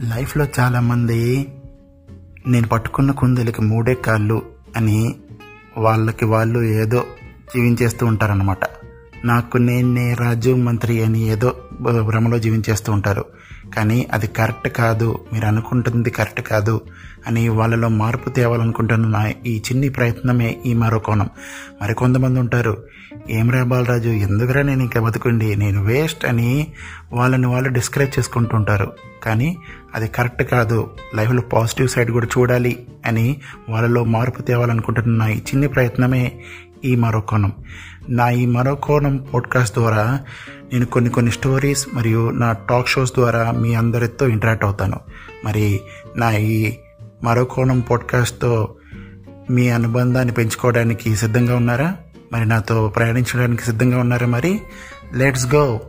లైఫ్లో చాలామంది నేను పట్టుకున్న కుందేలకి మూడే కాళ్ళు అని వాళ్ళకి వాళ్ళు ఏదో జీవించేస్తూ ఉంటారన్నమాట. నాకు నేనే రాజు మంత్రి అని ఏదో భ్రమలో జీవించేస్తూ ఉంటారు. కానీ అది కరెక్ట్ కాదు మీరు అనుకుంటుంది కరెక్ట్ కాదు అని వాళ్ళలో మార్పు తేవాలనుకుంటున్న ఈ చిన్ని ప్రయత్నమే ఈ మరో కోణం. మరి కొంతమంది ఉంటారు ఏం రా బాలరాజు ఎందుకురా నేను ఇంకా బతుకుండి? నేను వేస్ట్ అని వాళ్ళని వాళ్ళు డిస్కరేజ్ చేసుకుంటుంటారు కానీ అది కరెక్ట్ కాదు లైఫ్లో పాజిటివ్ సైడ్ కూడా చూడాలి అని వాళ్ళలో మార్పు తేవాలనుకుంటున్న ఈ చిన్ని ప్రయత్నమే ఈ మరో కోణం. నా ఈ మరో కోణం పాడ్కాస్ట్ ద్వారా నేను కొన్ని కొన్ని స్టోరీస్ మరియు నా టాక్ షోస్ ద్వారా మీ అందరితో ఇంటరాక్ట్ అవుతాను. మరి నా ఈ మరో కోణం పాడ్కాస్ట్తో మీ అనుబంధాన్ని పెంచుకోవడానికి సిద్ధంగా ఉన్నారా? మరి నాతో ప్రయాణించడానికి సిద్ధంగా ఉన్నారా మరి? Let's go